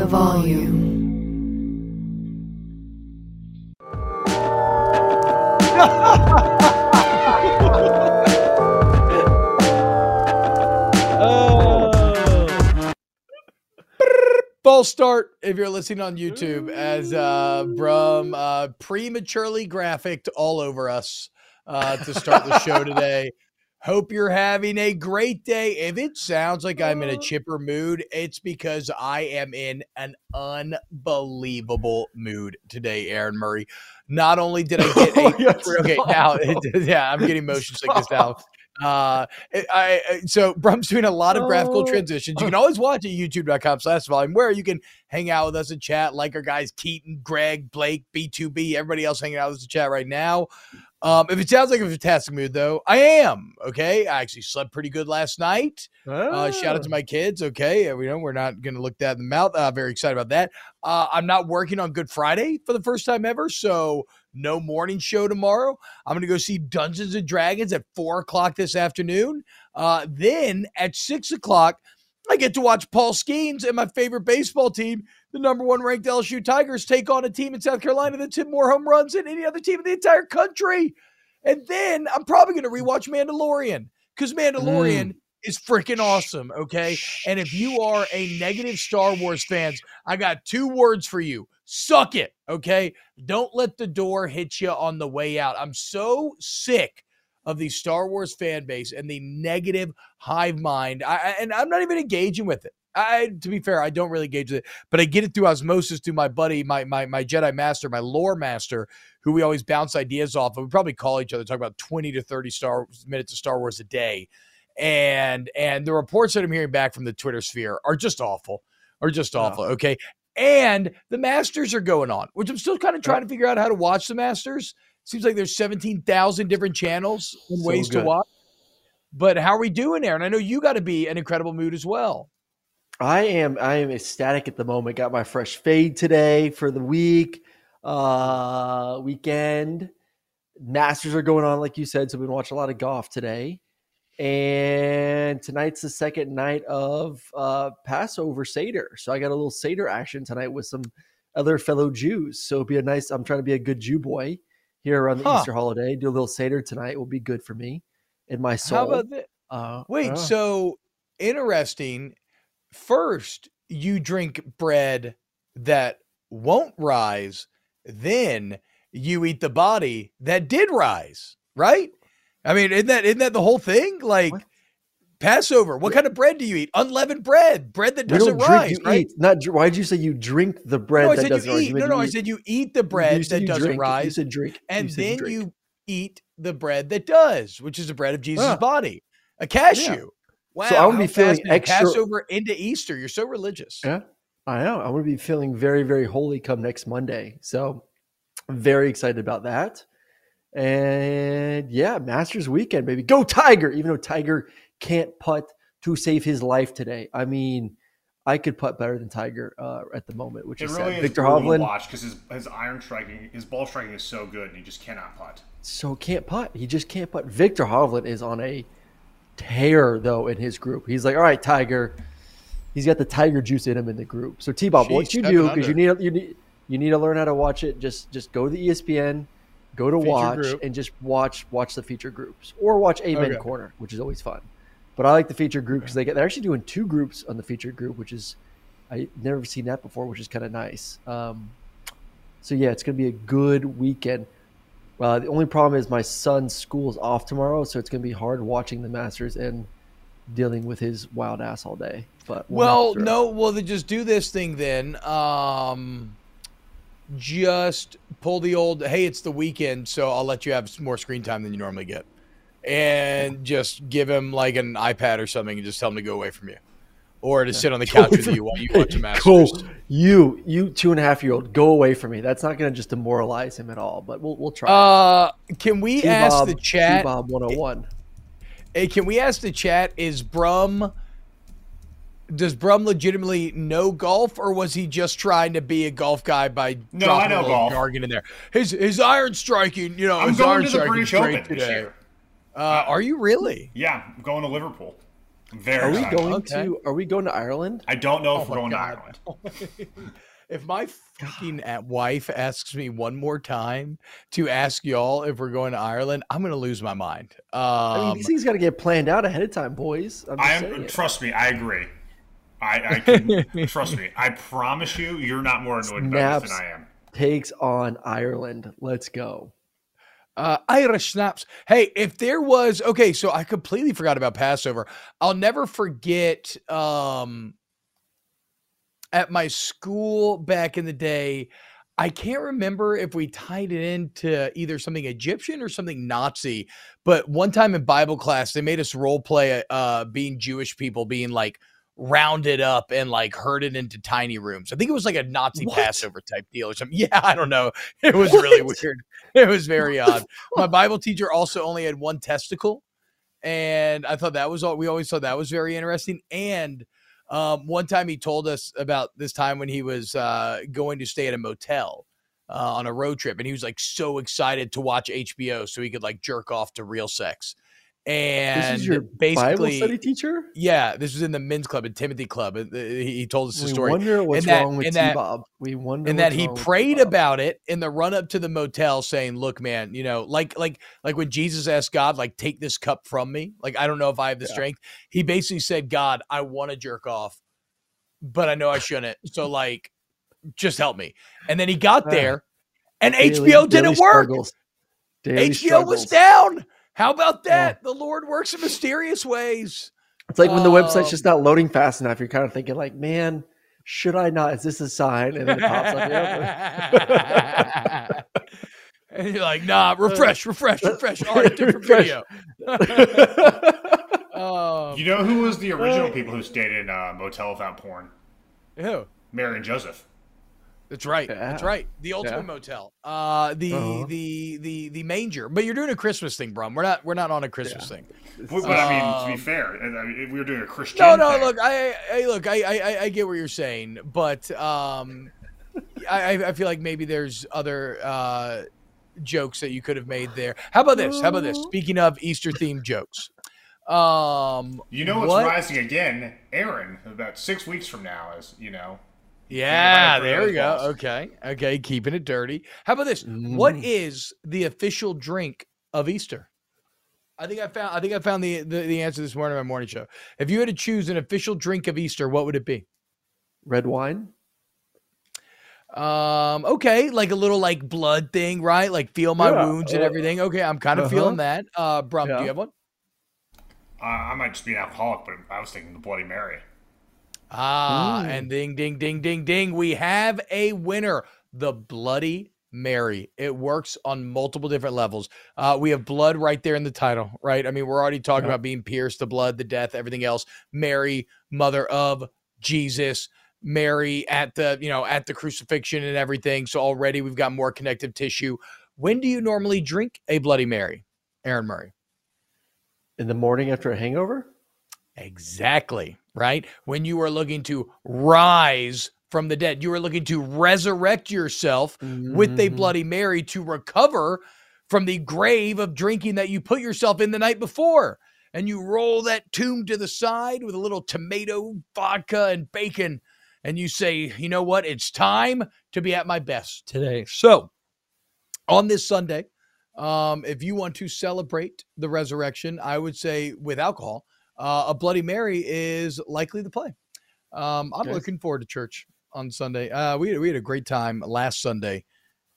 the volume. False start if you're listening on YouTube as uh Brum uh prematurely graphicked all over us uh to start the show today. Hope you're having a great day. If it sounds like I'm in a chipper mood, it's because I am in an unbelievable mood today, Aaron Murray. Not only did I get a Yes, okay now, yeah, I'm getting motion sickness now. Uh, I, I so Brum's doing a lot of graphical Oh. transitions. You can always watch at youtube.com slash volume where you can hang out with us and chat like our guys Keaton, Greg, Blake, B2B, everybody else hanging out with us in chat right now. Um, if it sounds like a fantastic mood though, I am okay. I actually slept pretty good last night. Uh, shout out to my kids. Okay, Uh, we know we're not going to look that in the mouth. Uh, very excited about that. Uh, I'm not working on Good Friday for the first time ever, so no morning show tomorrow. I'm going to go see Dungeons and Dragons at four o'clock this afternoon. Uh, then at six o'clock, I get to watch Paul Skenes and my favorite baseball team, the number one ranked LSU Tigers, take on a team in South Carolina that's hit more home runs than any other team in the entire country. And then I'm probably going to rewatch Mandalorian because Mandalorian is freaking awesome. Okay. And if you are a negative Star Wars fans, I got two words for you suck it. Okay. Don't let the door hit you on the way out. I'm so sick of the Star Wars fan base and the negative hive mind. I- and I'm not even engaging with it. I, to be fair, I don't really gauge it, but I get it through osmosis through my buddy, my my my Jedi master, my lore master, who we always bounce ideas off of. We probably call each other, talk about 20 to 30 Star minutes of Star Wars a day. And and the reports that I'm hearing back from the Twitter sphere are just awful. Are just Yeah. awful. Okay. And the Masters are going on, which I'm still kind of trying to figure out how to watch the Masters. Seems like there's 17,000 different channels and So ways to watch. But how are we doing, Aaron? I know you got to be an incredible mood as well. I am I am ecstatic at the moment. Got my fresh fade today for the week, uh, weekend. Masters are going on, like you said, so we've been watching a lot of golf today. And tonight's the second night of uh, Passover Seder. So I got a little Seder action tonight with some other fellow Jews. So it'll be a nice, I'm trying to be a good Jew boy here around the Huh. Easter holiday. Do a little Seder tonight will be good for me and my soul. How about that? uh, Wait, yeah. so interesting. First, you drink bread that won't rise, then you eat the body that did rise, right? I mean, isn't that isn't that the whole thing? Like What? Passover, what kind of bread do you eat? Unleavened bread, bread that doesn't drink, rise, you right? eat. Not why did you say you drink the bread No, I that said doesn't you rise? eat. No, no, you I said you eat the bread that doesn't drink. You rise, said drink. You and said then drink. you eat the bread that does, which is the bread of Jesus' Ah. body, a cashew. Wow, So I'm gonna be feeling extra- Passover into Easter. You're so religious. Yeah, I know. I'm going to be feeling very, very holy come next Monday. So I'm very excited about that. And yeah, Masters weekend, baby. Go Tiger! Even though Tiger can't putt to save his life today. I mean, I could putt better than Tiger uh, at the moment, which It is really sad. is Viktor brutal to Hovland watch because his, his iron striking, his ball striking is so good, and he just cannot putt. so can't putt. He just can't putt. Viktor Hovland is on a tear though in his group. He's like, all right, Tiger. He's got the Tiger juice in him in the group. So T-Bob, what you do because you need you need you need to learn how to watch it. Just just go to the ESPN, go to Feature watch, group. and just watch watch the feature groups or watch Amen Okay. Corner, which is always fun. But I like the feature group because they get they're actually doing two groups on the feature group, which is I never seen that before, which is kind of nice. Um, so yeah, it's gonna be a good weekend. Uh, the only problem is my son's school's off tomorrow, so it's gonna be hard watching the Masters and dealing with his wild ass all day. But we'll Well, to no, well, then just do this thing then. Um, just pull the old, hey, it's the weekend, so I'll let you have more screen time than you normally get. And just give him like an iPad or something and just tell him to go away from you. Or to sit on the couch with you while you watch the Go, Masters. you, you two and a half year old, go away from me. That's not going to just demoralize him at all. But we'll we'll try. Uh, can we ask T-Bob- the chat? T-Bob 101. Hey, can we ask the chat? Is Brum? Does Brum legitimately know golf, or was he just trying to be a golf guy by No, dropping I know a little golf. jargon in there? His his iron striking, you know, I'm his going iron to the striking British great Open this today. year. Uh, are you really? Yeah, I'm going to Liverpool. Very Are we excited. going Okay. to? Are we going to Ireland? I don't know if Oh we're going God. to Ireland. if my fucking at- wife asks me one more time to ask y'all if we're going to Ireland, I'm gonna lose my mind. Um, I mean, these things got to get planned out ahead of time, boys. I'm just I am. saying. Trust me, I agree. I, I can trust me. I promise you, you're not more annoyed about this than I am. Takes on Ireland. Let's go. Uh, Irish snaps. Hey, if there was okay, so I completely forgot about Passover. I'll never forget um at my school back in the day. I can't remember if we tied it into either something Egyptian or something Nazi, but one time in Bible class they made us role play uh being Jewish people being like rounded up and like herded into tiny rooms. I think it was like a Nazi What? Passover type deal or something. Yeah, I don't know. It was really weird. It was very odd. My Bible teacher also only had one testicle, and I thought that was all. We always thought that was very interesting. And um, one time he told us about this time when he was uh, going to stay at a motel uh, on a road trip, and he was like so excited to watch HBO so he could like jerk off to real sex. And This is your Bible study teacher. yeah, this was in the men's club in Timothy Club. uh, He he told us the We story wonder what's that- wrong with and that- T-Bob. We wonder and that he prayed about it in the run up to the motel saying look man you know like like like when jesus asked god like take this cup from me like i don't know if i have the Yeah. strength he basically said god i want to jerk off but i know i shouldn't so like just help me and then he got Ah. there and Daily- hbo didn't work struggles. Daily hbo was down how about that the lord works in mysterious ways It's like when the website's Um, just not loading fast enough. You're kind of thinking like, man, should I not? Is this a sign? And then it pops up. Yep. and you're like, nah, refresh, refresh, refresh. All right, different Refresh. video. um, You know who was the original Uh, people who stayed in uh, motel without porn? ew, Mary and Joseph. That's right. That's right. The ultimate Yeah. motel. Uh, the Uh-huh. the the the manger. But you're doing a Christmas thing, Brum. We're not we're not on a Christmas thing. But, but I mean, to Um, be fair, I mean, we were doing a Christian. No, no. thing. Look, I, I look, I, I, I- I get what you're saying, but um, I, I- I feel like maybe there's other uh jokes that you could have made there. How about this? How about this? Speaking of Easter themed jokes, um, You know what's what- rising again? Aaron, about six weeks from now, is you know. Yeah, there we go. balls. Okay, okay, keeping it dirty. How about this? What Mm. is the official drink of Easter? I think I found. I think I found the, the the answer this morning on my morning show. If you had to choose an official drink of Easter, what would it be? Red wine. Um, okay, like a little like blood thing, right? Like feel my Yeah, wounds and uh, everything. Okay, I'm kind of uh-huh. feeling that. Uh, Brum, do you have one? Uh, I might just be an alcoholic, but I was thinking the Bloody Mary. Ah, Mm. and ding, ding, ding, ding, ding. We have a winner. The Bloody Mary. It works on multiple different levels. Uh, we have blood right there in the title, right? I mean, we're already talking Yeah. about being pierced, the blood, the death, everything else. Mary, mother of Jesus. Mary at the, you know, at the crucifixion and everything. So already we've got more connective tissue. When do you normally drink a Bloody Mary, Aaron Murray? In the morning after a hangover. Exactly. Right. When you are looking to rise from the dead, you are looking to resurrect yourself with a Mhm. Bloody Mary to recover from the grave of drinking that you put yourself in the night before. And you roll that tomb to the side with a little tomato, vodka, and bacon. And you say, you know what? It's time to be at my best today. So, on this Sunday, um, if you want to celebrate the resurrection, I would say with alcohol, uh, a Bloody Mary is likely to play. Um, I'm Okay. looking forward to church on Sunday. Uh, we had, we had a great time last Sunday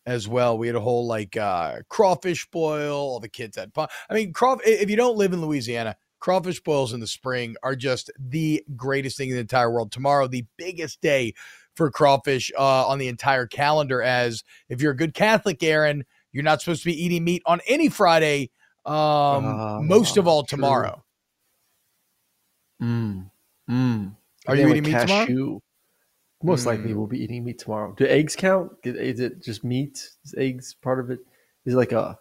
as well. We had a whole like uh, crawfish boil. All the kids had fun. I mean, craw- if you don't live in Louisiana, crawfish boils in the spring are just the greatest thing in the entire world. Tomorrow, the biggest day for crawfish uh, on the entire calendar. As if you're a good Catholic, Aaron, you're not supposed to be eating meat on any Friday. Um, most of all true. tomorrow. Mm. Mm. Are you eating meat tomorrow? cashew. Most likely, Mm. we'll be eating meat tomorrow. Do eggs count? Is it just meat? Is eggs part of it? Is it like a?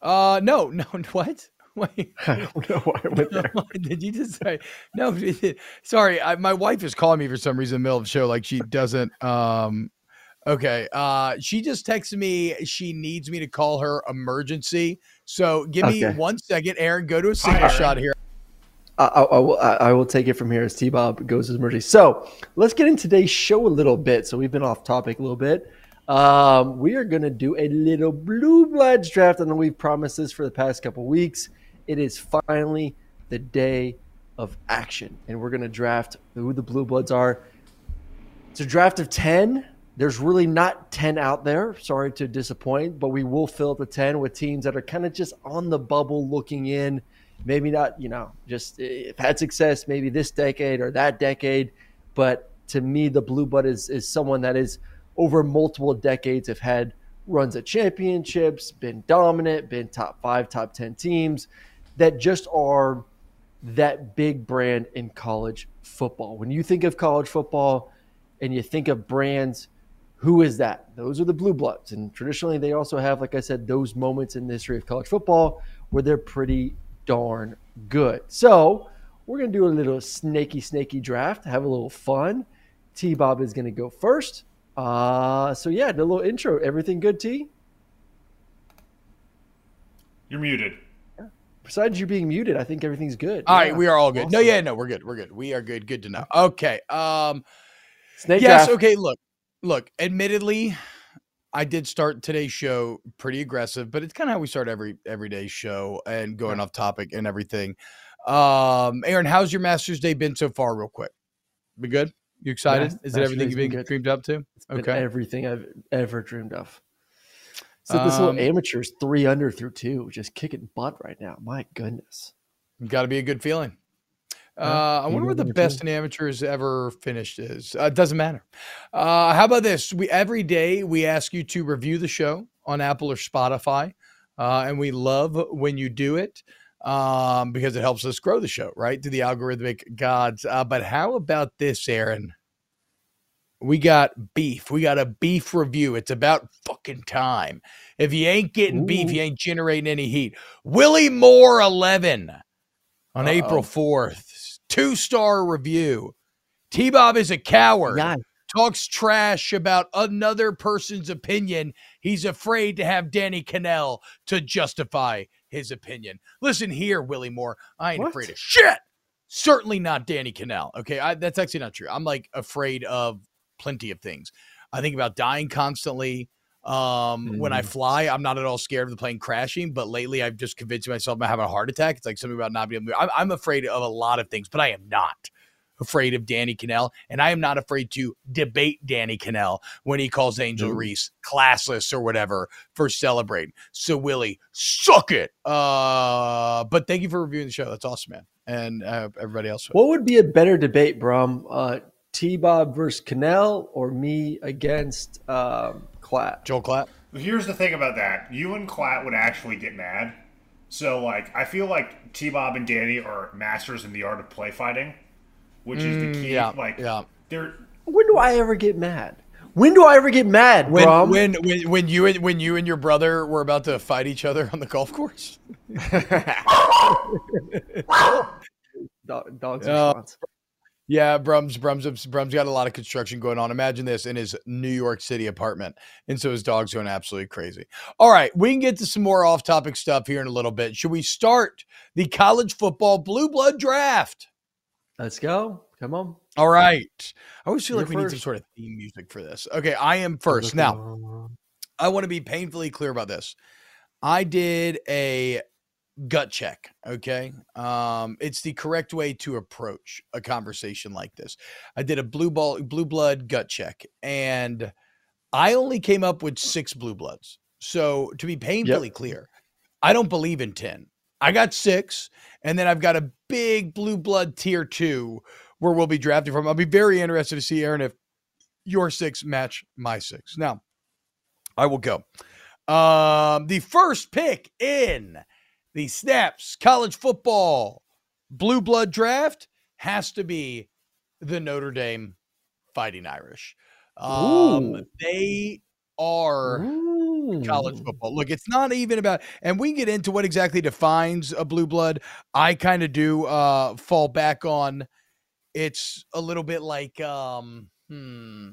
Uh, no, no, what? Wait. I don't know why I went there. Did you just say no? Sorry, I, my wife is calling me for some reason in the middle of the show. Like she doesn't. Um, okay. Uh, she just texted me. She needs me to call her emergency. So give me Okay. one second, Aaron. Go to a Hi, single Aaron. shot here. I, I, I will, take it from here as T Bob goes his mercy. So let's get in today's show a little bit. So we've been off topic a little bit. Um, we are going to do a little Blue Bloods draft. I know we've promised this for the past couple weeks. It is finally the day of action, and we're going to draft who the Blue Bloods are. It's a draft of 10. There's really not 10 out there. Sorry to disappoint, but we will fill the 10 with teams that are kind of just on the bubble looking in. Maybe not, you know, just eh, if had success maybe this decade or that decade. But to me, the Blue Blood is, is someone that is over multiple decades have had runs at championships, been dominant, been top five, top 10 teams that just are that big brand in college football. When you think of college football and you think of brands, who is that? Those are the blue bloods. And traditionally, they also have, like I said, those moments in the history of college football where they're pretty darn good. So we're going to do a little snaky, snaky draft, have a little fun. T Bob is going to go first. Uh, so yeah, the little intro. Everything good, T? You're muted. Besides you being muted, I think everything's good. All yeah. right, we are all good. Awesome. No, yeah, no, we're good. We're good. We are good. Good to know. Okay. Um Snake yes, draft. okay, look. Look, admittedly, I did start today's show pretty aggressive, but it's kind of how we start every everyday show and going off topic and everything. Um, Aaron, how's your Masters Day been so far, real quick? Be good? You excited? Mas- Is it everything you've been been dreamed up to? Been Okay. everything I've ever dreamed of. So this little Um, amateurs three under through two, just kicking butt right now. My goodness. Got to be a good feeling. Uh, I wonder what the best in amateurs ever finished is. Uh, it doesn't matter. Uh, how about this? We every day we ask you to review the show on Apple or Spotify, uh, and we love when you do it um, because it helps us grow the show, right? To the algorithmic gods. Uh, but how about this, Aaron? We got beef. We got a beef review. It's about fucking time. If you ain't getting beef, you ain't generating any heat. Willie Moore 11 on Uh-oh. April 4th. Two star review. T Bob is a coward. Yeah. Talks trash about another person's opinion. He's afraid to have Danny Kanell to justify his opinion. Listen here, Willie Moore. I ain't What? afraid of shit. Certainly not Danny Kanell. Okay. I, that's actually not true. I'm like afraid of plenty of things. I think about dying constantly. Um, when I Mm. fly, I'm not at all scared of the plane crashing, but lately I've just convinced myself I'm having a heart attack. It's like something about not being able to. I'm, I'm afraid of a lot of things, but I am not afraid of Danny Kanell, and I am not afraid to debate Danny Kanell when he calls Angel No. Reese classless or whatever for celebrating. So Willie, suck it. Uh, but thank you for reviewing the show. That's awesome, man, and uh, everybody else. What would be a better debate, Brum? Uh, T Bob versus Kanell or me against um, Klatt? Joel Klatt. Here's the thing about that. You and Klatt would actually get mad. So, like, I feel like T Bob and Danny are masters in the art of play fighting, which is the Mm, key. yeah, like, yeah. they're When do I ever get mad? When do I ever get mad, When, Brum? when when when you and when you and your brother were about to fight each other on the golf course. Dog, dog's Oh. response. Yeah, Brum's Brum's Brum's got a lot of construction going on. Imagine this in his New York City apartment, and so his dog's going absolutely crazy. All right, we can get to some more off-topic stuff here in a little bit. Should we start the college football blue blood draft? Let's go. Come on. All right. I always feel You're like we need some sort of theme music for this. Okay, I am first. Now, I want to be painfully clear about this. I did a gut check. Okay. Um, it's the correct way to approach a conversation like this. I did a blue ball, blue blood gut check, and I only came up with six blue bloods. So to be painfully clear, I don't believe in 10. I got six, and then I've got a big blue blood tier two where we'll be drafting from. I'll be very interested to see, Aaron, if your six match my six. Now, I will go. Um, the first pick in the Snaps College Football Blue Blood Draft has to be the Notre Dame Fighting Irish. Um, they are college football. Look, it's not even about, and we can get into what exactly defines a blue blood. I kind of do uh fall back on. It's a little bit like, um, hmm,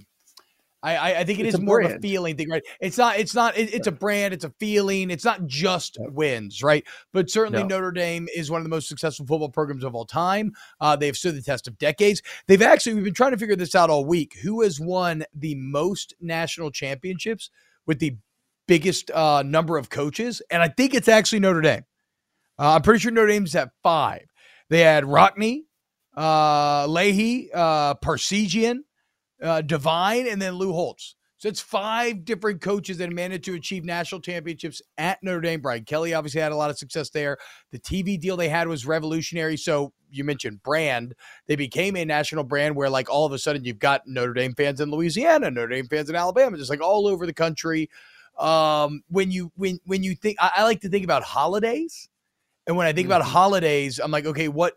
I, I, I think it It's is more of a feeling thing, right? It's not. It's not. It, it's a brand. It's a feeling. It's not just wins, right? But certainly No. Notre Dame is one of the most successful football programs of all time. Uh, they've stood the test of decades. They've actually we've been trying to figure this out all week. Who has won the most national championships with the biggest uh, number of coaches? And I think it's actually Notre Dame. Uh, I'm pretty sure Notre Dame's at five. They had Rockne, uh, Leahy, uh, Parseghian, uh, Devine, and then Lou Holtz. So it's five different coaches that managed to achieve national championships at Notre Dame. Brian Kelly obviously had a lot of success there. The TV deal they had was revolutionary. So you mentioned brand. They became a national brand where, like, all of a sudden you've got Notre Dame fans in Louisiana, Notre Dame fans in Alabama, just like all over the country. Um, when you when when you think, I, I like to think about holidays, and when I think about Mhm. holidays, I'm like, okay, what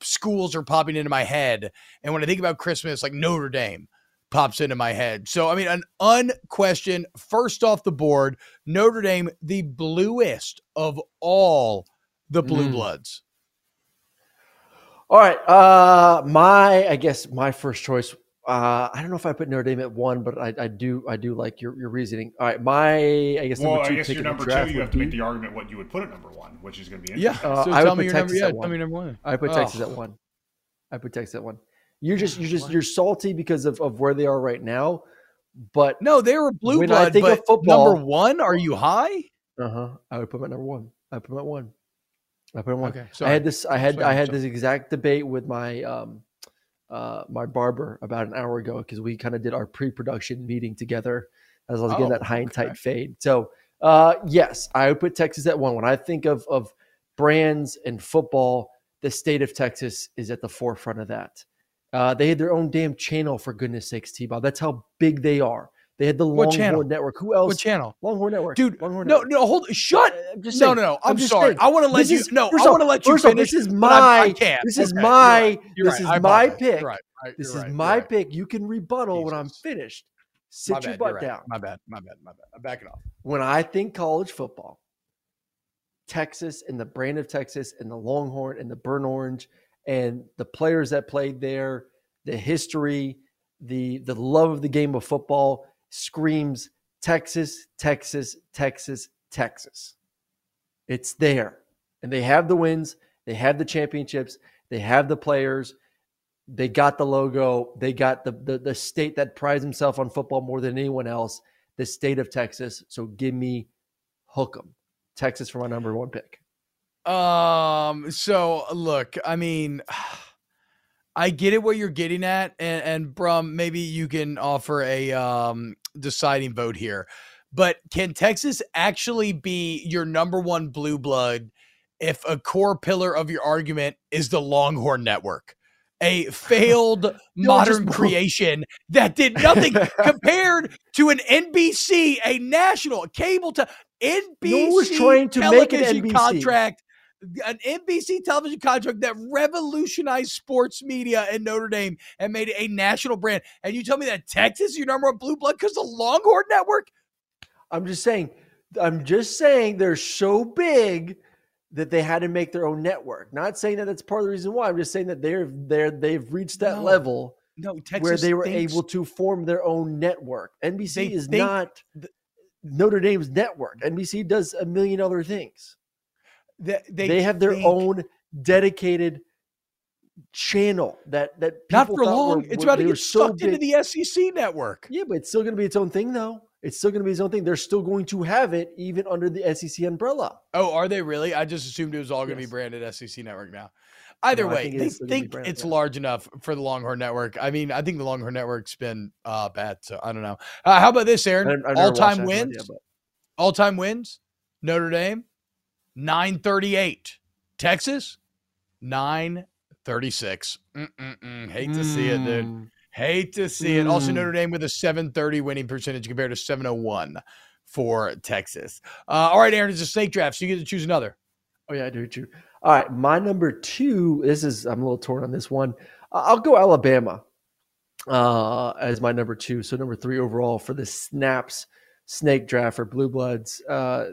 schools are popping into my head? And when I think about Christmas, like Notre Dame pops into my head. So, I mean, an unquestioned first off the board, Notre Dame, the bluest of all the blue Mm. bloods. All right. Uh, my, I guess my first choice. Uh, I don't know if I put Notre Dame at one, but I, I do, I do like your, your reasoning. All right. My, I guess Well, number I two guess pick your number two, you have to make the argument what you would put at number one, which is going to be Yeah. interesting. Uh, so I would tell me put your number. Texas Yeah, at tell one. me number one. I put Texas Oh. at one. I put Texas at one. You're just, you're just, you're salty because of, of where they are right now. But No, they were blue When I blood, think of football- number one, are you high? uh huh, I would put them at number one. I put them at one. I put them at one. Okay, So I had this. I had Sorry, I had sorry. this exact debate with my um, uh, my barber about an hour ago because we kind of did our pre-production meeting together as I was getting Oh, that high and tight okay. fade. So uh, yes, I would put Texas at one. When I think of of brands and football, the state of Texas is at the forefront of that. Uh, they had their own damn channel for goodness sakes, T-Bob. That's how big they are. They had the What Longhorn channel? Network. Who else? What channel? Longhorn Network, Dude, Longhorn No, Network. no, hold shut. Uh, I'm just No, saying. no, no. I'm, just sorry. saying. I want to let This you. is- no, first I want to let you off, finish. this is but I- I my- can't. this is Okay, you're my- right. You're this right. is my pick. Right. Right. This is my pick. You can rebuttal when I'm finished. Sit bad, your butt down. My bad. My bad. My bad. I'm backing off. When I think college football, Texas and the brand of Texas and the Longhorn and the Burn Orange and the players that played there, the history, the the love of the game of football screams Texas, Texas, Texas, Texas. It's there. And they have the wins, they have the championships, they have the players, they got the logo, they got the the, the state that prides himself on football more than anyone else, the state of Texas. So give me hook 'em. Texas for my number one pick. Um. So look, I mean, I get it what you're getting at, and and Brum, maybe you can offer a um deciding vote here. But can Texas actually be your number one blue blood if a core pillar of your argument is the Longhorn Network? A failed modern just- creation that did nothing compared to an NBC, a national cable to NBC was trying to make an NBC. contract, an NBC television contract that revolutionized sports media in Notre Dame and made it a national brand. And you tell me that Texas is your number one blue blood because the Longhorn Network? I'm just saying, I'm just saying they're so big that they had to make their own network. Not saying that that's part of the reason why. I'm just saying that they're they're they've reached that No, level No, Texas where they were thinks- able to form their own network. NBC is not Notre Dame's network. NBC does a million other things. That They, have their think- own dedicated channel that that Not for long. were- it's about to they get so sucked into the SEC network. Yeah, but it's still going to be its own thing, though. It's still going to be its own thing. They're still going to have it even under the SEC umbrella. Oh, are they really? I just assumed it was all going to Yes. be branded SEC network now. Either No, I way, think they is still gonna be think it's large enough for the Longhorn Network. I mean, I think the Longhorn Network's been uh, bad, so I don't know. Uh, how about this, Aaron? All time it, I have no wins. but- All time wins. Notre Dame, nine thirty eight. Texas, nine thirty six. Hate to see it, dude. Mm. Hate to see it. Also, Mm. Notre Dame with a 730 winning percentage compared to 701 for Texas. Uh, all right, Aaron, it's a snake draft, so you get to choose another. Oh yeah, I do too. All right, my number two. This is I'm a little torn on this one. I'll go Alabama uh, as my number two. So number three overall for the snaps snake draft for Blue Bloods. Uh,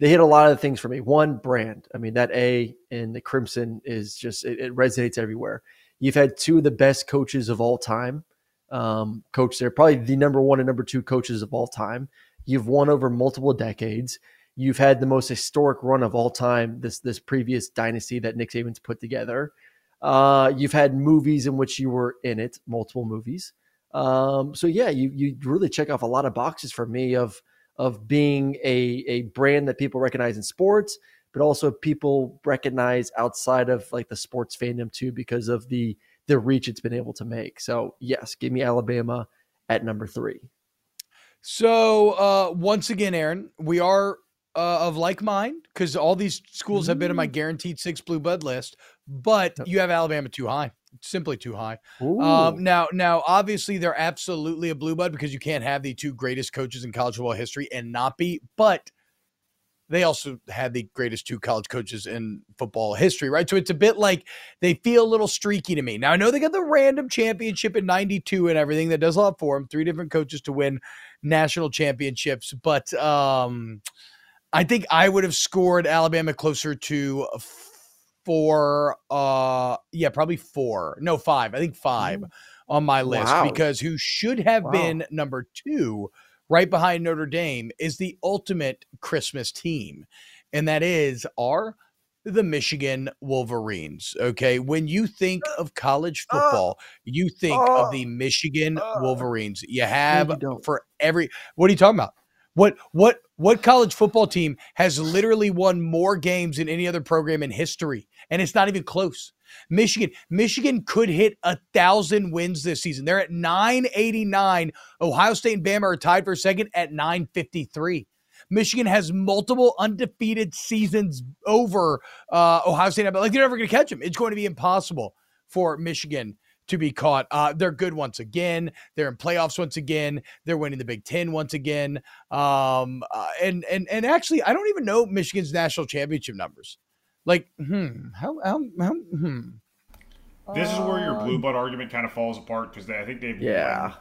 they hit a lot of things for me. One brand. I mean that A in the crimson is just it, it resonates everywhere. You've had two of the best coaches of all time um, coach there, probably the number one and number two coaches of all time. You've won over multiple decades. You've had the most historic run of all time. This this previous dynasty that Nick Saban's put together. Uh, you've had movies in which you were in it, multiple movies. Um, so yeah, you you really check off a lot of boxes for me of of being a a brand that people recognize in sports, but also people recognize outside of like the sports fandom too because of the the reach it's been able to make. So yes, give me Alabama at number three. So uh, once again, Aaron, we are uh, of like mind because all these schools have been in my Mm. guaranteed six blue blood list, but you have Alabama too high, simply too high. Um, now, now, obviously, they're absolutely a blue blood because you can't have the two greatest coaches in college football history and not be. But they also had the greatest two college coaches in football history, right? So it's a bit like they feel a little streaky to me. Now, I know they got the random championship in '92 and everything that does a lot for them. Three different coaches to win national championships, but um, I think I would have scored Alabama closer to four. Uh, yeah, probably four. No, five. I think five on my list Wow. because who should have Wow. been number two, right behind Notre Dame, is the ultimate Christmas team, and that is our the Michigan Wolverines. Okay, when you think of college Uh, football, you think of the Michigan uh, Wolverines. You have you for every. What are you talking about? What what what college football team has literally won more games than any other program in history, and it's not even close. Michigan, Michigan could hit a thousand wins this season. They're at 989. Ohio State and Bama are tied for second at 953. Michigan has multiple undefeated seasons over uh, Ohio State. Like they're never going to catch them. It's going to be impossible for Michigan to be caught. Uh, they're good once again. They're in playoffs once again. They're winning the Big Ten once again. Um, uh, and and and actually, I don't even know Michigan's national championship numbers. Like, hmm, how how, how hmm. This is where your blue blood argument kind of falls apart because I think they've Yeah. won-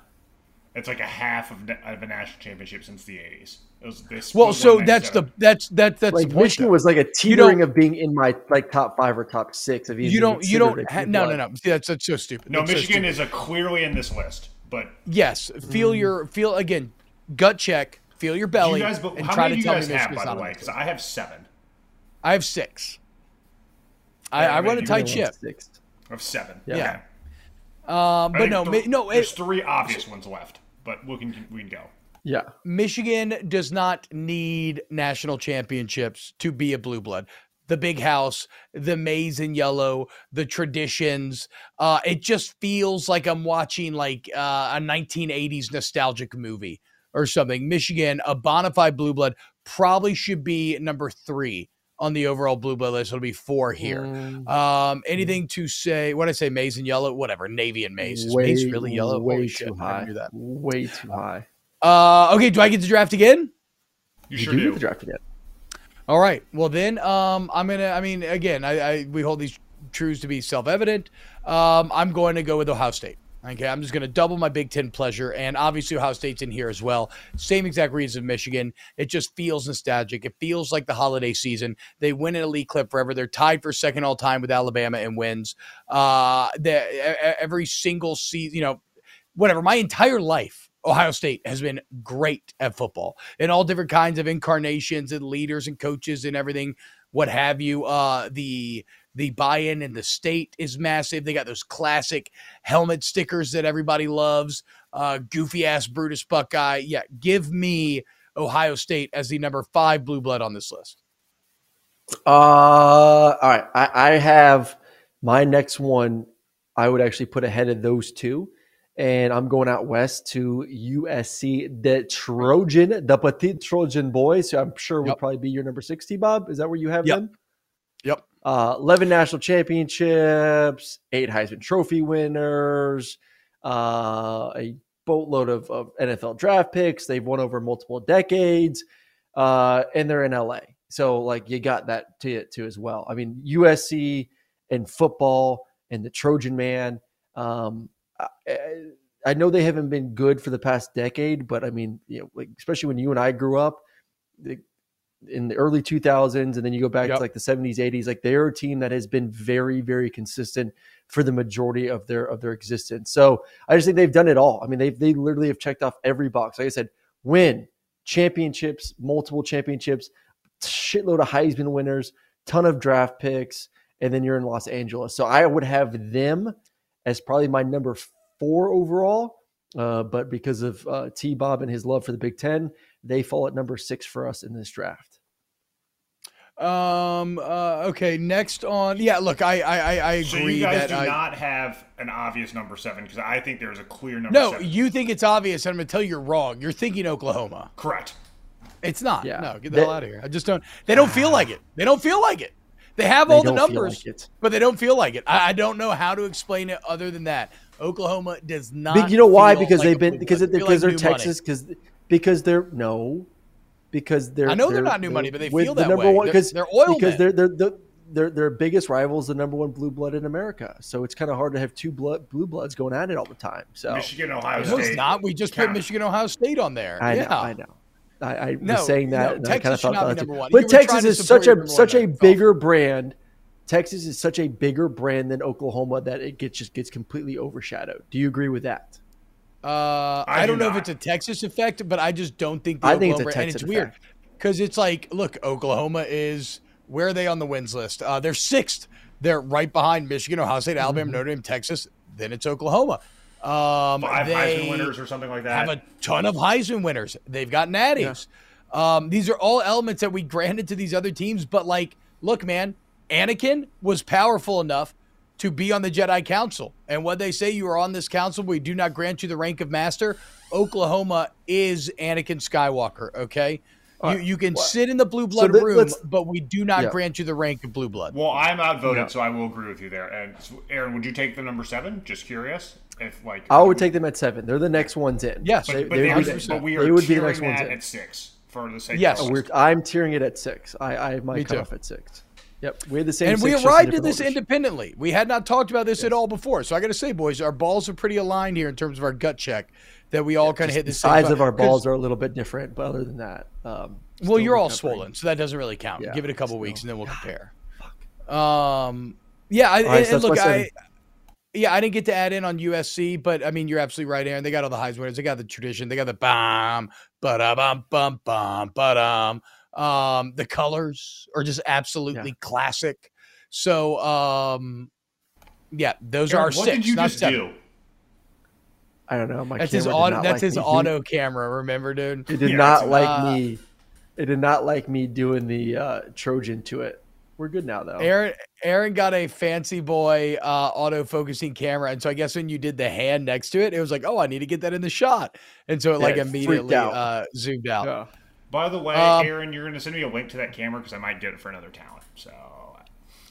It's like a half of, na- of a national championship since the '80s. It was this. Well, so that's the that's that's that's like the point. Michigan though. was like a teetering of being in my like top five or top six. of you, you don't you don't ha- no no no. See, that's that's so stupid. No, That's so Michigan stupid. is a clearly in this list, but yes. Feel your feel again. Gut check. Feel your belly you guys, but and how try many to you tell guys me have, by not the way? Because. I have seven. I have six. I, I I run a tight ship. six. I have seven. Yeah. Yeah. Okay. Um, but no, th- no. There's It, three obvious ones left, but we can we can go. Yeah. Michigan does not need national championships to be a blue blood. The big house, the maize and yellow, the traditions. Uh, it just feels like I'm watching like uh, a 1980s nostalgic movie or something. Michigan, a bona fide blue blood, probably should be number three on the overall blue blood list. It'll be four here. Mm, Um, anything to say? What I say, maize and yellow, whatever. Navy and maize. Is maize really yellow? Way Holy too shit, high. that. Way too high. Uh, okay, do I get to draft again? You, You sure do do. get the draft again. All right. Well, then um, I'm gonna. I mean, again, I, I we hold these truths to be self-evident. Um, I'm going to go with Ohio State. Okay, I'm just going to double my Big Ten pleasure, and obviously Ohio State's in here as well. Same exact reason Michigan. It just feels nostalgic. It feels like the holiday season. They win an elite clip forever. They're tied for second all time with Alabama and wins. Uh, every single season, you know, whatever. My entire life, Ohio State has been great at football in all different kinds of incarnations and leaders and coaches and everything, what have you. Uh, the the buy-in in the state is massive. They got those classic helmet stickers that everybody loves. Uh, goofy ass Brutus Buckeye. Yeah, give me Ohio State as the number five blue blood on this list. Uh, all right. I, I have my next one. I would actually put ahead of those two, and I'm going out west to USC, the Trojan, the Petit Trojan boys. So I'm sure will Yep. probably be your number sixty, Bob. Is that where you have Yep. them? Uh, Eleven national championships, eight Heisman Trophy winners, uh, a boatload of, of NFL draft picks. They've won over multiple decades, uh, and they're in LA. So like you got that to it too as well. I mean USC and football and the Trojan man. Um, I, I know they haven't been good for the past decade, but I mean, you know, like especially when you and I grew up, the, in the early 2000s, and then you go back Yep. to like the 70s, 80s. Like they're a team that has been very, very consistent for the majority of their of their existence. So I just think they've done it all. I mean, they they literally have checked off every box. Like I said, win championships, multiple championships, shitload of Heisman winners, ton of draft picks, and then you're in Los Angeles. So I would have them as probably my number four overall. Uh, but because of uh, T Bob and his love for the Big Ten, they fall at number six for us in this draft. Um. Uh, okay. Next on. Yeah. Look, I I I- I So agree you guys that do I, not have an obvious number seven because I think there's a clear number No, seven. you think it's obvious, and I'm gonna tell you you're wrong. You're thinking Oklahoma. Correct. It's not. Yeah. No, get the They- hell out of here. I just don't. They don't feel like it. They don't feel like it. They have They all the numbers, like but they don't feel like it. I, I don't know how to explain it other than that. Oklahoma does not. Big, you know why? Because like they've been because blood. they, because like they're. Texas because because they're no because they're I know they're they're- not new money, but they with feel the that number way. one They're- because they're oil because men. they're they're the their their biggest rival is the number one blue blood in America. So it's kind of hard to have two blood blue bloods going at it all the time. So Michigan, Ohio No, State. it's not. We just put. Michigan, Ohio State on there. I know, yeah. I know. I, I No, was saying that, no, and I kind of Texas should thought not be that number one. You But were Texas is such a such a there. That's bigger brand. Texas is such a bigger brand than Oklahoma that it gets just gets completely overshadowed. Do you agree with that? Uh, I I, don't do know if it's a Texas effect, but I just don't think the I think it's a Oklahoma and Texas it's weird because it's like, look, Oklahoma is where are they on the wins list? Uh, they're sixth. They're right behind Michigan, Ohio State, Mm-hmm. Alabama, Notre Dame, Texas. Then it's Oklahoma. Um, Five they Heisman winners or something like that. have a ton of Heisman winners. They've got natties. Um, these are all elements that we granted to these other teams. But like, look, man, Anakin was powerful enough to be on the Jedi Council. And when they say you are on this council, we do not grant you the rank of master. Oklahoma is Anakin Skywalker. Okay. You, you can sit in the blue blood th- room, but we do not Yeah. grant you the rank of blue blood. well, I'm outvoted, No. so I will agree with you there. And so, Aaron, would you take the number seven? Just curious. If like I would take them at seven. They're the next ones in. Yes. but, they- but, they they are, be- but we they would be the next ones that in. at six for the sake. Yes. of We're, I'm tiering it at six. I, I have my Me too. cutoff at six. Yep, we had the same. and we six, just in arrived at this orders. independently. We had not talked about this at all before. So I got to say, boys, our balls are pretty aligned here in terms of our gut check. That we all kind of hit The the same size of our balls are a little bit different, but other than that, um, Well, you're all swollen, so that doesn't really count. Yeah, Give it a couple still. weeks, and then we'll compare. Um, yeah, I, right, and, so look, I, yeah, I didn't get to add in on USC, but I mean, you're absolutely right, Aaron. They got all the Heisman winners. They got the tradition. They got the bomb, ba da bum bum bum ba dum. Um, the colors are just absolutely classic. So, um, yeah, those Aaron, are our what six. did you not just seven. do? I don't know. My That's his did auto. not That's like his me. auto camera. Remember, dude. It did Yeah, not like uh, me. It did not like me doing the uh, Trojan to it. We're good now though. Aaron Aaron got a fancy boy uh, auto focusing camera, and so I guess when you did the hand next to it, it was like, oh, I need to get that in the shot, and so it Yeah, like it immediately out. uh, zoomed out. Yeah. By the way, Um, Aaron, you're going to send me a link to that camera because I might get it for another talent. So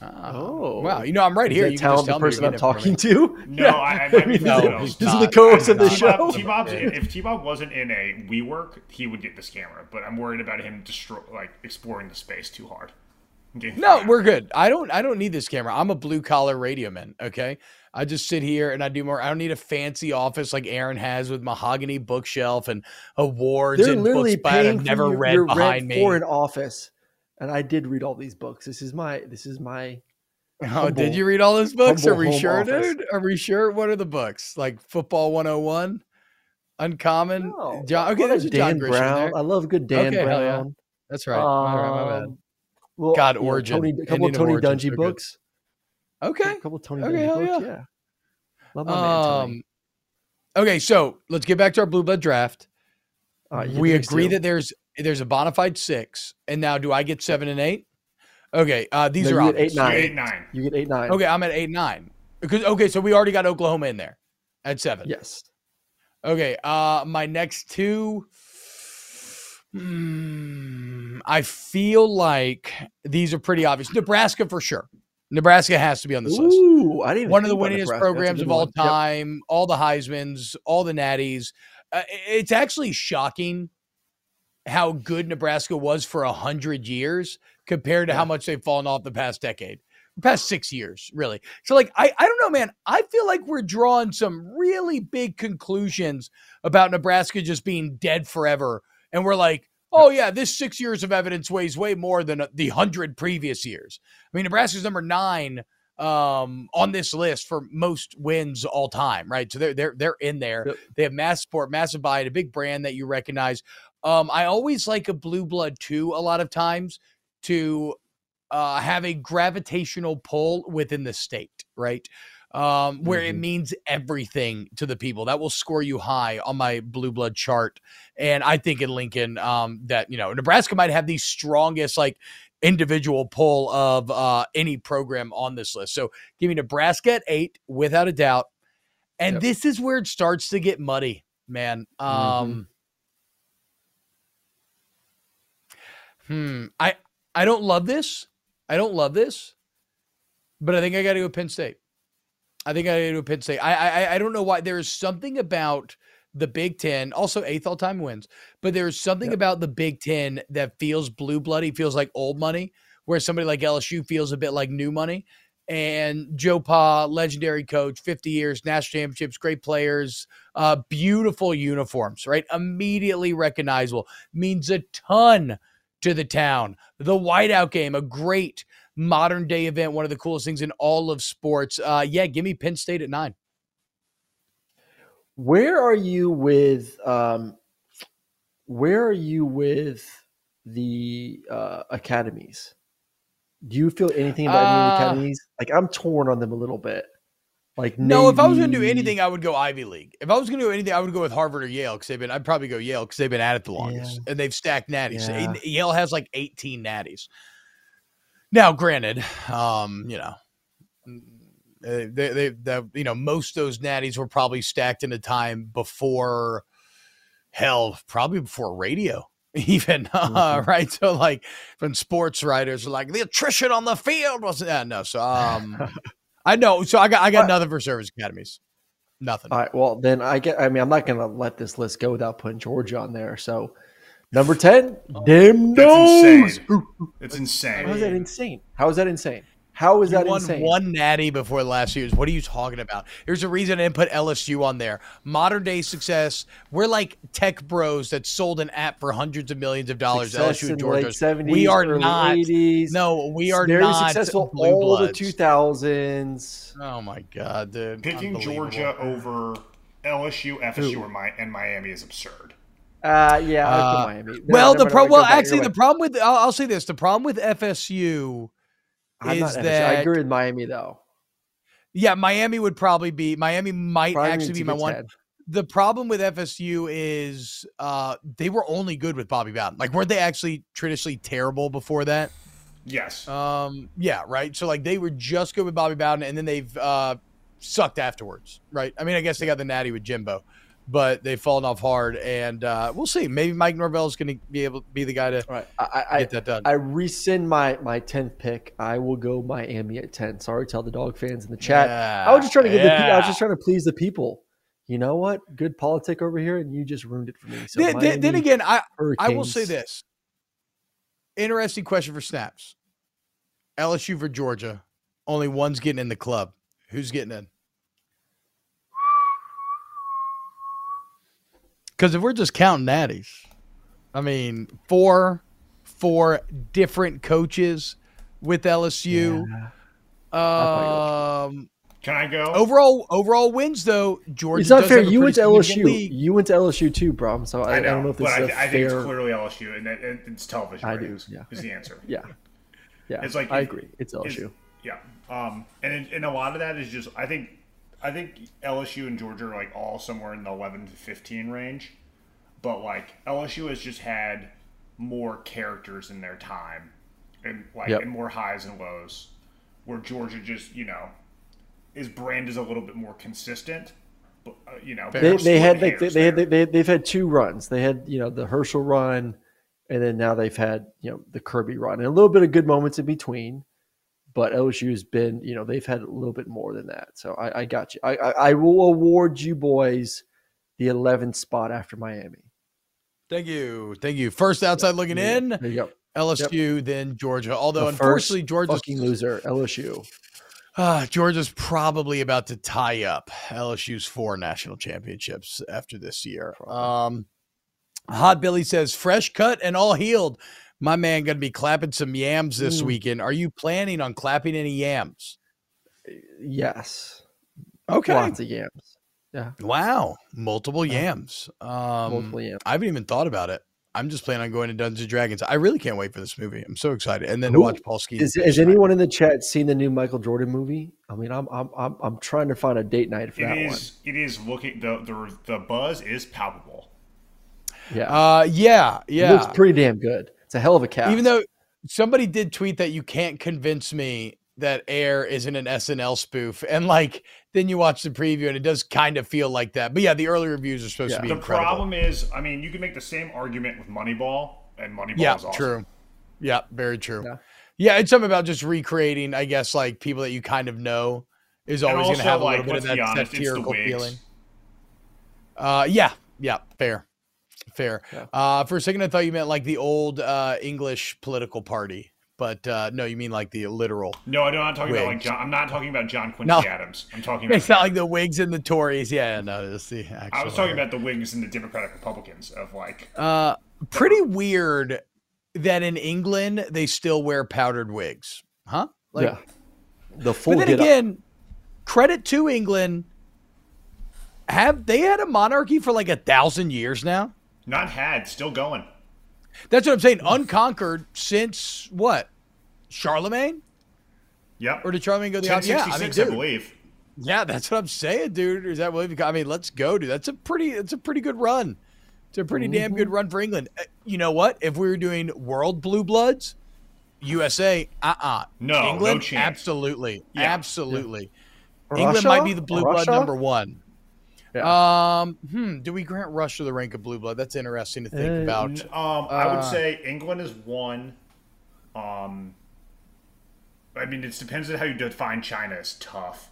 Oh, Wow, you know I'm right Is here. that You can talent just the tell me you're person I'm getting it for talking to? no, I, I might be No, thinking of- he's This is the co-host of the show. not. T-Bob's, if T-Bob wasn't in a WeWork, he would get this camera. But I'm worried about him destroy, like exploring the space too hard. No, we're good. I don't. I don't need this camera. I'm a blue collar radio man. Okay, I just sit here and I do more. I don't need a fancy office like Aaron has with mahogany bookshelf and awards They're and literally books paying I've never your, read your behind me. for an office, and I did read all these books. This is my. This is my. Oh, did you read all those books? Are we sure, office. dude? Are we sure? What are the books? Like Football 101, Uncommon. No, John, okay, there's a John Dan Brown. there. I love good Dan Okay, hell yeah. Brown. That's right. all right, my bad. Um, Well, God, know, Origin, Tony, a couple of Tony Origin, Dungy so good. Books. Okay. A couple of Tony Okay, Dungy hell books. yeah. Yeah. Love my man Tony. Um, okay, so let's get back to our blue blood draft. Uh, we agree two. that there's there's a bona fide six, and now do I get seven and eight? Okay, uh, these No, are you get eight, nine. eight nine. You get eight nine. Okay, I'm at eight nine. Because okay, so we already got Oklahoma in there at seven. Yes. Okay, uh, my next two. Hmm, I feel like these are pretty obvious. Nebraska for sure. Nebraska has to be on this list. Ooh, I didn't. One of the winningest Nebraska. Programs of all one. Yep. time, all the Heisman's, all the Natties. Uh, it's actually shocking how good Nebraska was for a hundred years compared to how much they've fallen off the past decade, past six years, really. So, like, I, I don't know, man. I feel like we're drawing some really big conclusions about Nebraska just being dead forever, and we're like, Oh yeah, this six years of evidence weighs way more than the hundred previous years. I mean, Nebraska's number nine um, on this list for most wins all time, right? So they're they're they're in there. Yep. They have mass support, massive buy, a big brand that you recognize. Um, I always like a blue blood too. A lot of times to uh, have a gravitational pull within the state, right? Um, where it Mhm. means everything to the people. That will score you high on my blue blood chart. And I think in Lincoln, um, that you know, Nebraska might have the strongest like individual pull of uh any program on this list. So give me Nebraska at eight, without a doubt. And Yep. this is where it starts to get muddy, man. Um hmm. I I don't love this. I don't love this, but I think I gotta go Penn State. I think I go Penn State. I I I don't know why. There is something about the Big Ten, also eighth all time wins, but there's something Yep. about the Big Ten that feels blue bloody, feels like old money, where somebody like LSU feels a bit like new money. And Joe Pa, legendary coach, 50 years, national championships, great players, uh, beautiful uniforms, right? Immediately recognizable, means a ton to the town. The whiteout game, a great modern day event, one of the coolest things in all of sports. Uh, yeah, give me Penn State at nine. Where are you with um where are you with the uh academies? Do you feel anything about any Uh, the academies? Like I'm torn on them a little bit. Like No, if I was going to do anything, I would go Ivy League. If I was going to do anything, I would go with Harvard or Yale because they've been. I'd probably go Yale because they've been at it the longest and they've stacked natties. Yeah. Yale has like 18 natties. Now, granted, um, you know, they, they, they, you know, most of those natties were probably stacked in a time before, hell, probably before radio. Even uh, Mhm. right, so like when sports writers are like the attrition on the field was yeah, no. So um, I know. So I got I got nothing for service academies. Nothing. All right. Well, then I get. I mean, I'm not going to let this list go without putting Georgia on there. So, number ten, oh, damn That's nose. insane. It's insane. How is that insane? How is that insane? How is You that won insane? one natty before last year's. What are you talking about? There's a reason I didn't put LSU on there. Modern day success. We're like tech bros that sold an app for hundreds of millions of dollars. Success LSU in and the late 70s, We are not. 80s. No, we are very not successful blue all the 2000s. Oh my god, dude! Picking Unbelievable. Georgia over LSU, FSU, or Mi- and Miami is absurd. Uh, yeah, Uh, Miami. No, Well, the pro- well, actually, you're the problem with I'll, I'll say this: the problem with FSU I'm not is FSU. I that- agree with Miami though. Yeah, Miami would probably be. Miami might Miami actually be my one. 10. The problem with FSU is uh, they were only good with Bobby Bowden. Like, weren't they actually traditionally terrible before that? Yes. Um, yeah, right. So like they were just good with Bobby Bowden, and then they've uh, sucked afterwards, right? I mean, I guess they got the natty with Jimbo, but they've fallen off hard, and uh, we'll see. Maybe Mike Norvell is going to be able to be the guy to right, I, I, get that done. I rescind my my tenth pick. I will go Miami at ten. Sorry, tell the dog fans in the chat. I was just trying to get the. I was just trying to please the people. You know what? Good politic over here, and you just ruined it for me. So then, then- then again, I I will say this. Interesting question for snaps. LSU for Georgia. Only one's getting in the club. Who's getting in? Because if we're just counting natties, I mean, four, four different coaches with LSU. Um, Can I go? overall, overall wins though. Georgia. It's not does fair. have a You went to LSU. league. You went to LSU too, bro. So I, I I, don't know if this but is I, a I think it's clearly LSU, and it, it- it's television I do, yeah. is the answer. yeah, yeah. It's like I agree. It's It's- LSU. Yeah, um, and it, and a lot of that is just I think I think LSU and Georgia are like all somewhere in the eleven to fifteen range, but like LSU has just had more characters in their time, and like Yep. and more highs and lows, where Georgia just you know, his brand is a little bit more consistent, but uh, you know They- they, had like they, they had they, they've had two runs. They had you know the Herschel run, and then now they've had you know the Kirby run, and a little bit of good moments in between. But LSU's been you know they've had a little bit more than that. So I, I got you. I, I I will award you boys the 11th spot after Miami. Thank you, thank you. First outside looking Yeah, in. There you go. LSU, then Georgia. Although The unfortunately, Georgia's fucking loser LSU. ah, Georgia's probably about to tie up LSU's four national championships after this year. Um, Hot Billy says, fresh cut and all healed. My man gonna be clapping some yams this Mm. weekend. Are you planning on clapping any yams? Yes. Okay. Lots of yams. Yeah. Wow. Multiple yams. Um Multiple yams. I haven't even thought about it. I'm just planning on going to Dungeons and Dragons. I really can't wait for this movie. I'm so excited. And then to watch Paul Skenes. Is, has anyone in the chat seen the new Michael Jordan movie? I mean, I'm I'm I'm, I'm trying to find a date night for It that is. It is looking. The the the buzz is palpable. Yeah, Uh yeah, it yeah. looks pretty damn good. It's a hell of a cast. Even though somebody did tweet that you can't convince me that Air isn't an SNL spoof, and like then you watch the preview and it does kind of feel like that. But yeah, the early reviews are supposed Yeah. to be The incredible. problem is, I mean, you can make the same argument with Moneyball, and Moneyball yeah, is awesome. true. Yeah, very true. Yeah. Yeah. it's something about just recreating. I guess like people that you kind of know is always going to have a like, little bit of that honest, it's satirical feeling. Uh, yeah, yeah, fair, fair. Yeah. Uh, for a second, I thought you meant like the old uh, English political party, but uh, no, you mean like the literal. No, I don't. I'm not talking about like John. I'm not talking about John Quincy No. Adams. I'm talking about. It's not like the Whigs and the Tories. Yeah, no, it's the actual. I was talking about the Whigs and the Democratic Republicans of like. Uh, pretty weird that in England they still wear powdered wigs, huh? Like, yeah, the full but then get up. again, credit to England. Have they had a monarchy for like a thousand years now? Not had, still going. That's what I'm saying. Unconquered since what? Charlemagne? Yep. Or did Charlemagne go the other? Yeah, I mean, 1066, I, believe. yeah, that's what I'm saying, dude. Is that what? I mean, let's go, dude. That's a pretty. It's a pretty good run. It's a pretty damn good run for England. Uh, You know what? If we were doing World Blue Bloods, USA, uh, uh No, no England, chance. absolutely, Yeah. absolutely. England Russia? might be the blue blood number one. Yeah. Um, hmm, do we grant Russia the rank of blue blood? That's interesting to think Uh, about. Um, I would Uh, say England is one. Um, I mean, it depends on how you define China as tough.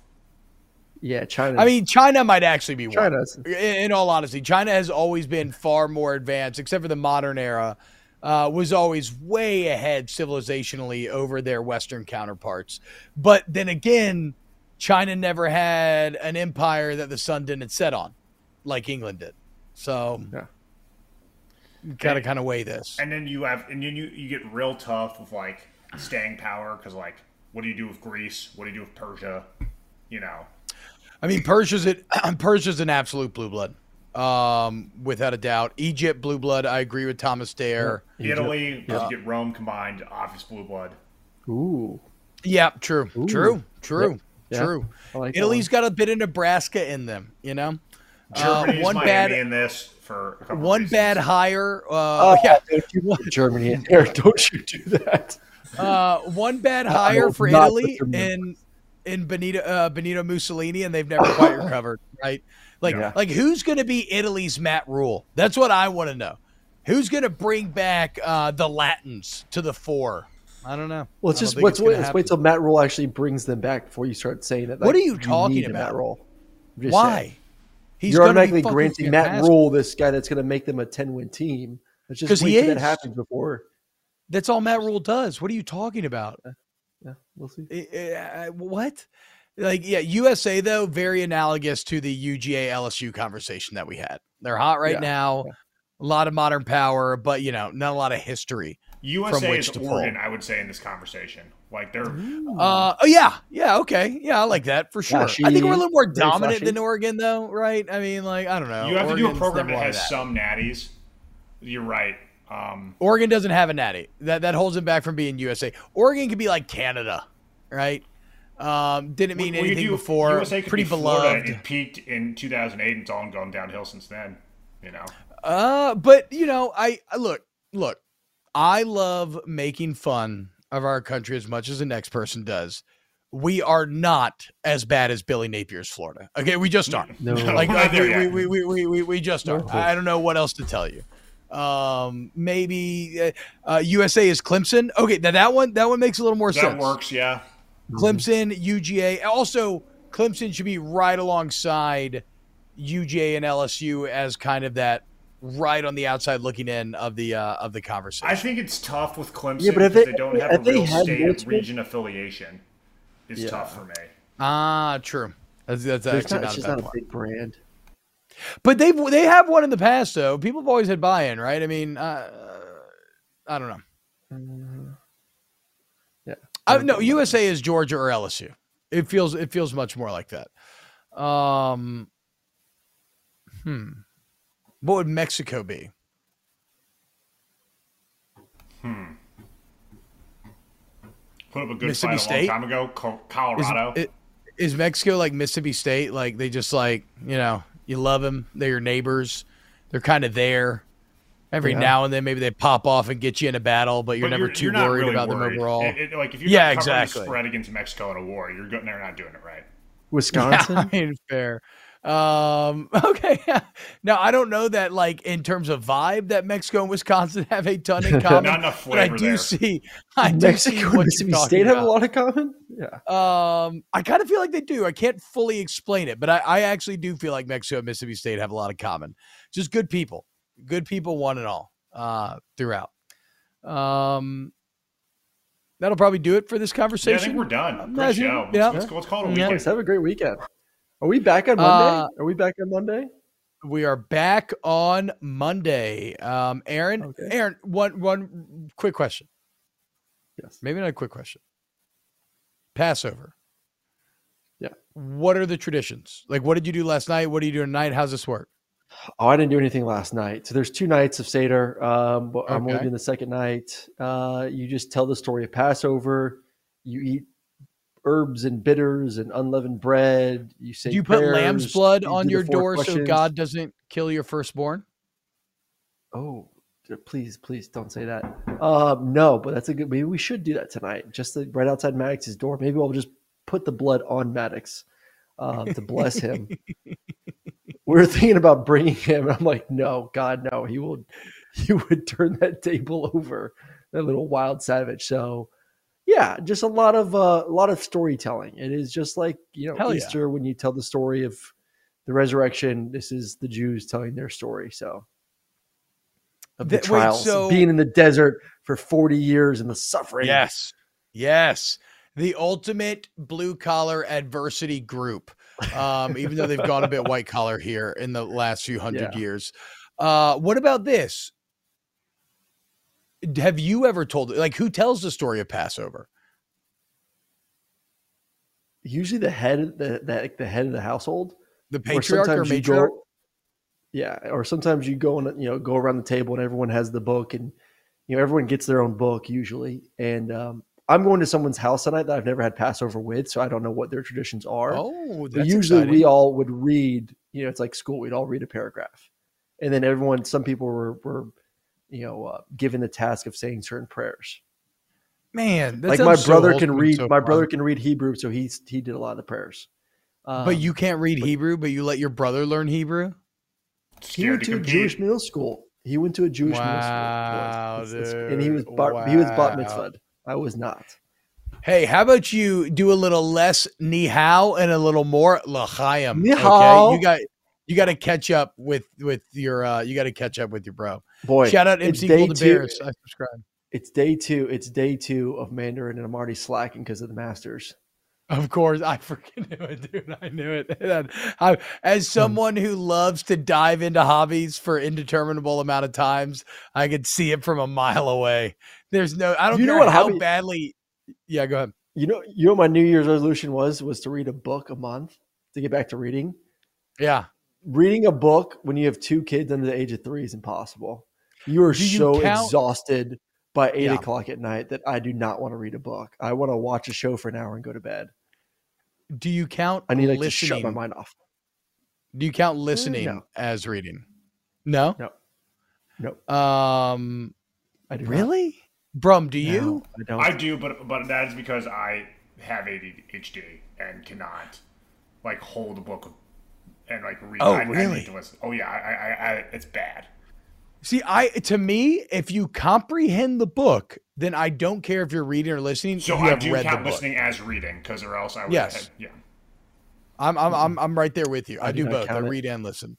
Yeah, China. I mean, China might actually be one. China's In, in all honesty, China has always been far more advanced, except for the modern era. Uh, was always way ahead civilizationally over their Western counterparts. But then again, China never had an empire that the sun didn't set on, like England did. So, Yeah. gotta kind of weigh this. And then you have, and then you you get real tough with like staying power because like, what do you do with Greece? What do you do with Persia? You know, I mean, Persia's it. Persia's an absolute blue blood, um, without a doubt. Egypt blue blood. I agree with Thomas Dare. Egypt. Italy. You get Rome combined, obvious blue blood. Ooh, Yeah, true, true, true, Yeah. true. Like Italy's got a bit of Nebraska in them, you know. Germany's Uh, one Miami bad, in this for a couple one reasons. bad hire. Uh, Oh, yeah, don't you put Germany in there? Don't you do that? uh, one bad hire for Italy put them in. in in Benito uh, Benito Mussolini, and they've never quite recovered. Right? Like, Yeah. like who's going to be Italy's Matt Rhule? That's what I want to know. Who's going to bring back uh, the Latins to the fore? I don't know. Well, it's just think let's gonna wait, let's wait till Matt Rhule actually brings them back before you start saying that. What are you need talking a about? Matt Rhule. Why? saying. He's You're gonna be automatically granting Matt fantastic. Rhule this guy that's going to make them a 10 win team. Let's just 'Cause wait he till that is. happens before. That's all Matt Rhule does. What are you talking about? Yeah, we'll see. Eh, what? Like, yeah, USA though, very analogous to the UGA LSU conversation that we had. They're hot right Yeah, now. yeah. A lot of modern power, but you know, not a lot of history. USA which is to pull. Oregon, I would say, in this conversation. Like they're Uh, oh yeah, yeah, okay, yeah, I like that for sure. I think we're a little more Flashy, dominant than. Oregon, though, right? I mean, like, I don't know. you have to do a program that wanted has some natties. You're right. Um, Oregon doesn't have a natty. That that holds them back from being USA. Oregon could be like Canada, right? Um, didn't mean what you anything do- before. USA could Pretty be Florida. beloved. It peaked in 2008 and it's all gone downhill since then. You know, Uh, but you know, I, I look, look, I love making fun of our country as much as the next person does. We are not as bad as Billy Napier's Florida. Okay, we just aren't. No. Like, we're like we, we, we, we, we, we just aren't. I don't know what else to tell you. Um, maybe uh, uh, USA is Clemson. Okay, now that one that one makes a little more that sense. works. Yeah. Clemson, UGA. Also, Clemson should be right alongside UGA and LSU as kind of that right on the outside looking in of the uh, of the conversation. I think it's tough with Clemson Yeah, but if because they- they, don't have if a real state multiple- region affiliation. It's Yeah. tough for me. ah, true. That's, that's There's actually not, not, it's a just bad not a big brand. But they've they have one in the past though. People have always had buy-in, right? I mean, uh, I don't know. Mm, yeah. I, no, USA is Georgia or LSU. It feels it feels much more like that. Um, hmm. What would Mexico be? Hmm. Put up a good Mississippi fight a State? long time ago. Co- Is, Colorado. it- is Mexico like Mississippi State? Like they just like you know you love them. They're your neighbors. They're kind of there. Every Yeah. now and then, maybe they pop off and get you in a battle, but you're But never too not worried really about worried. them overall. It- it- like if you're Yeah, exactly. spread against Mexico in a war, you're go- they're not doing it right. Wisconsin. Yeah, I mean, fair. Um, okay. now I don't know that like in terms of vibe that Mexico and Wisconsin have a ton in common. Not enough flavor but I do there. see I do Mexico and what Mississippi State talking have a lot of common. Yeah. Um, I kind of feel like they do. I can't fully explain it, but I, I actually do feel like Mexico and Mississippi State have a lot of common. Just good people, good people, one and all, uh, throughout. Um, that'll probably do it for this Yeah, I conversation. think we're done. Great show. Let's, yeah. let's, let's call it a Yeah. weekend. Boys, have a great weekend. Are we back on Monday? Uh, Are we back on Monday? We are back on Monday. Um, Aaron, Okay. Aaron, one one quick question. Yes. Maybe not a quick question. Passover. Yeah. What are the traditions? Like, what did you do last night? What are you doing tonight? How's this work? Oh, I didn't do anything last night. So there's two nights of Seder. Um, but I'm only doing the second night. Uh, you just tell the story of Passover. You eat herbs and bitters and unleavened bread. You say Do you put lamb's blood you on your door so. God doesn't kill your firstborn? Oh, please, please don't say that. Um, no, but that's a good. Maybe we should do that tonight, just to, right outside Maddox's door. Maybe we'll just put the blood on Maddox um, to bless him. we were thinking about bringing him. I'm like, no, God, no. He will, he would turn that table over. That little wild savage. So, yeah, just a lot of uh, a lot of storytelling. It is just like you know Hell yeah. Easter when you tell the story of the resurrection. This is the Jews telling their story. So of the Th- wait, trials, so- being in the desert for forty years and the suffering. Yes. Yes. The ultimate blue collar adversity group. Um, even though they've gone a bit white collar here in the last few hundred Yeah. years. Uh, what about this? Have you ever told like who tells the story of Passover? Usually the head, of the, the like the head of the household. The or patriarch or you matriarch? go- yeah, or sometimes you go and you know go around the table and everyone has the book and you know everyone gets their own book usually. And um, I'm going to someone's house tonight that I've never had Passover with, so I don't know what their traditions are. Oh, usually exciting. we all would read. You know, it's like school. We'd all read a paragraph, and then everyone. Some people were were you know uh, given the task of saying certain prayers. man. That like my sounds so brother can read. so my fun. brother can read Hebrew, so he's he did a lot of the prayers. Um, but you can't read Hebrew, but you let your brother learn Hebrew. He went to to a. Jewish middle school. He went to a Jewish Wow, middle school. It's- it's- and he was dude. bar, he was bat Wow. mitzvahed. I was not. Hey, how about you do a little less ni hao and a little more l'chaim? Ni hao. Okay, you got you got to catch up with with your uh you got to catch up with your bro. Boy, Shout out MC day Golden two- Bears. I subscribe. It's day two. It's day two of Mandarin, and I'm already slacking because of the Masters. Of course, I freaking knew it, dude. I knew it. I, as someone who loves to dive into hobbies for indeterminable amount of times, I could see it from a mile away. There's no, I don't You know what how hobby- badly. Yeah, go ahead. You know, you know, what my New Year's resolution was was to read a book a month to get back to reading. Yeah, Reading a book when you have two kids under the age of three is impossible. You are you so count- exhausted by eight Yeah. o'clock at night that I do not want to read a book. I want to watch a show for an hour and go to bed. do you count? I need like, to listening? shut my mind off. Do you count listening no. as reading? No. No, no, Um. I do not. Really, Brum? Do No, you? I don't. I do, but but that is because I have ADHD and cannot like hold a book and like read. Oh, I, I really? need to listen. Oh yeah, I, I, I, it's bad. See, I to me, if you comprehend the book, then I don't care if you're reading or listening. So you I have do read the count book. listening as reading because or else I would Yes. have, yeah. I'm I'm I'm I'm right there with you. I, I do do both. I count it. read and listen.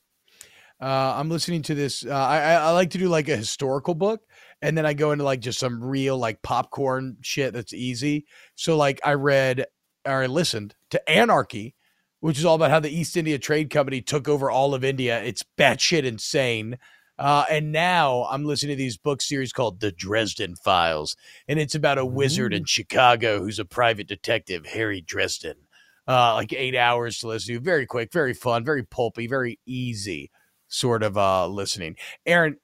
Uh, I'm listening to this. Uh, I I I like to do like a historical book, and then I go into like just some real like popcorn shit that's easy. So like I read or I listened to Anarchy which is all about how the East India Trade Company took over all of India. It's batshit insane. Uh, and now I'm listening to these book series called The Dresden Files, and it's about a wizard in Chicago who's a private detective, Harry Dresden. Uh, like eight hours to listen to. Very quick, very fun, very pulpy, very easy sort of uh, listening. Aaron,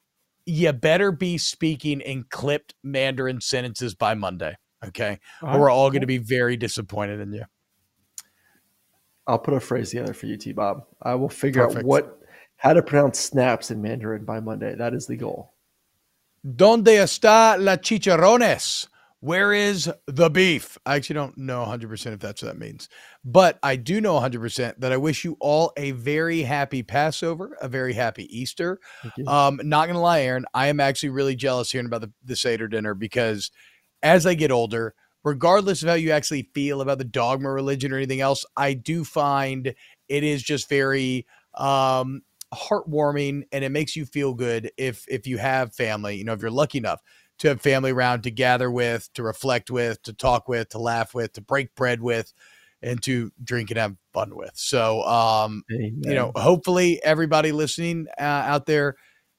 you better be speaking in clipped Mandarin sentences by Monday, okay? Or we're all going to be very disappointed in you. I'll put a phrase together for you, T Bob. I will figure Perfect. out what how to pronounce snaps in Mandarin by Monday. That is the goal. Donde está la chicharrones? Where is the beef? I actually don't know 100% if that's what that means. But I do know 100% that I wish you all a very happy Passover, a very happy Easter. Um, not gonna lie, Aaron, I am actually really jealous hearing about the, the Seder dinner because as I get older, regardless of how you actually feel about the dogma religion or anything else, I do find it is just very um heartwarming and it makes you feel good if if you have family, you know, if you're lucky enough to have family around to gather with, to reflect with, to talk with, to laugh with, to break bread with, and to drink and have fun with. So um Amen. you know, hopefully everybody listening uh, out there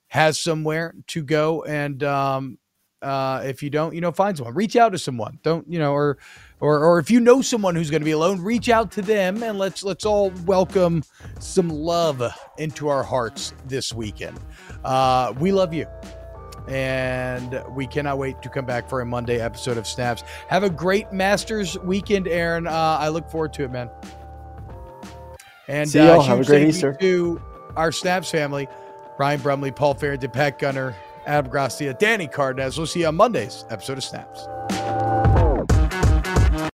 has somewhere to go. And um, uh, if you don't, you know, find someone, reach out to someone. Don't, you know, or, or, or if you know someone who's going to be alone, reach out to them and let's, let's all welcome some love into our hearts this weekend. Uh, we love you. And we cannot wait to come back for a Monday episode of Snaps. Have a great Masters weekend, Aaron. Uh, I look forward to it, man. And See y'all. uh, Have a great Easter. to our Snaps family, Ryan Brumley, Paul Farrington, Pat Gunner, Adam Gracia, Danny Cardenas. We'll see you on Monday's episode of Snaps.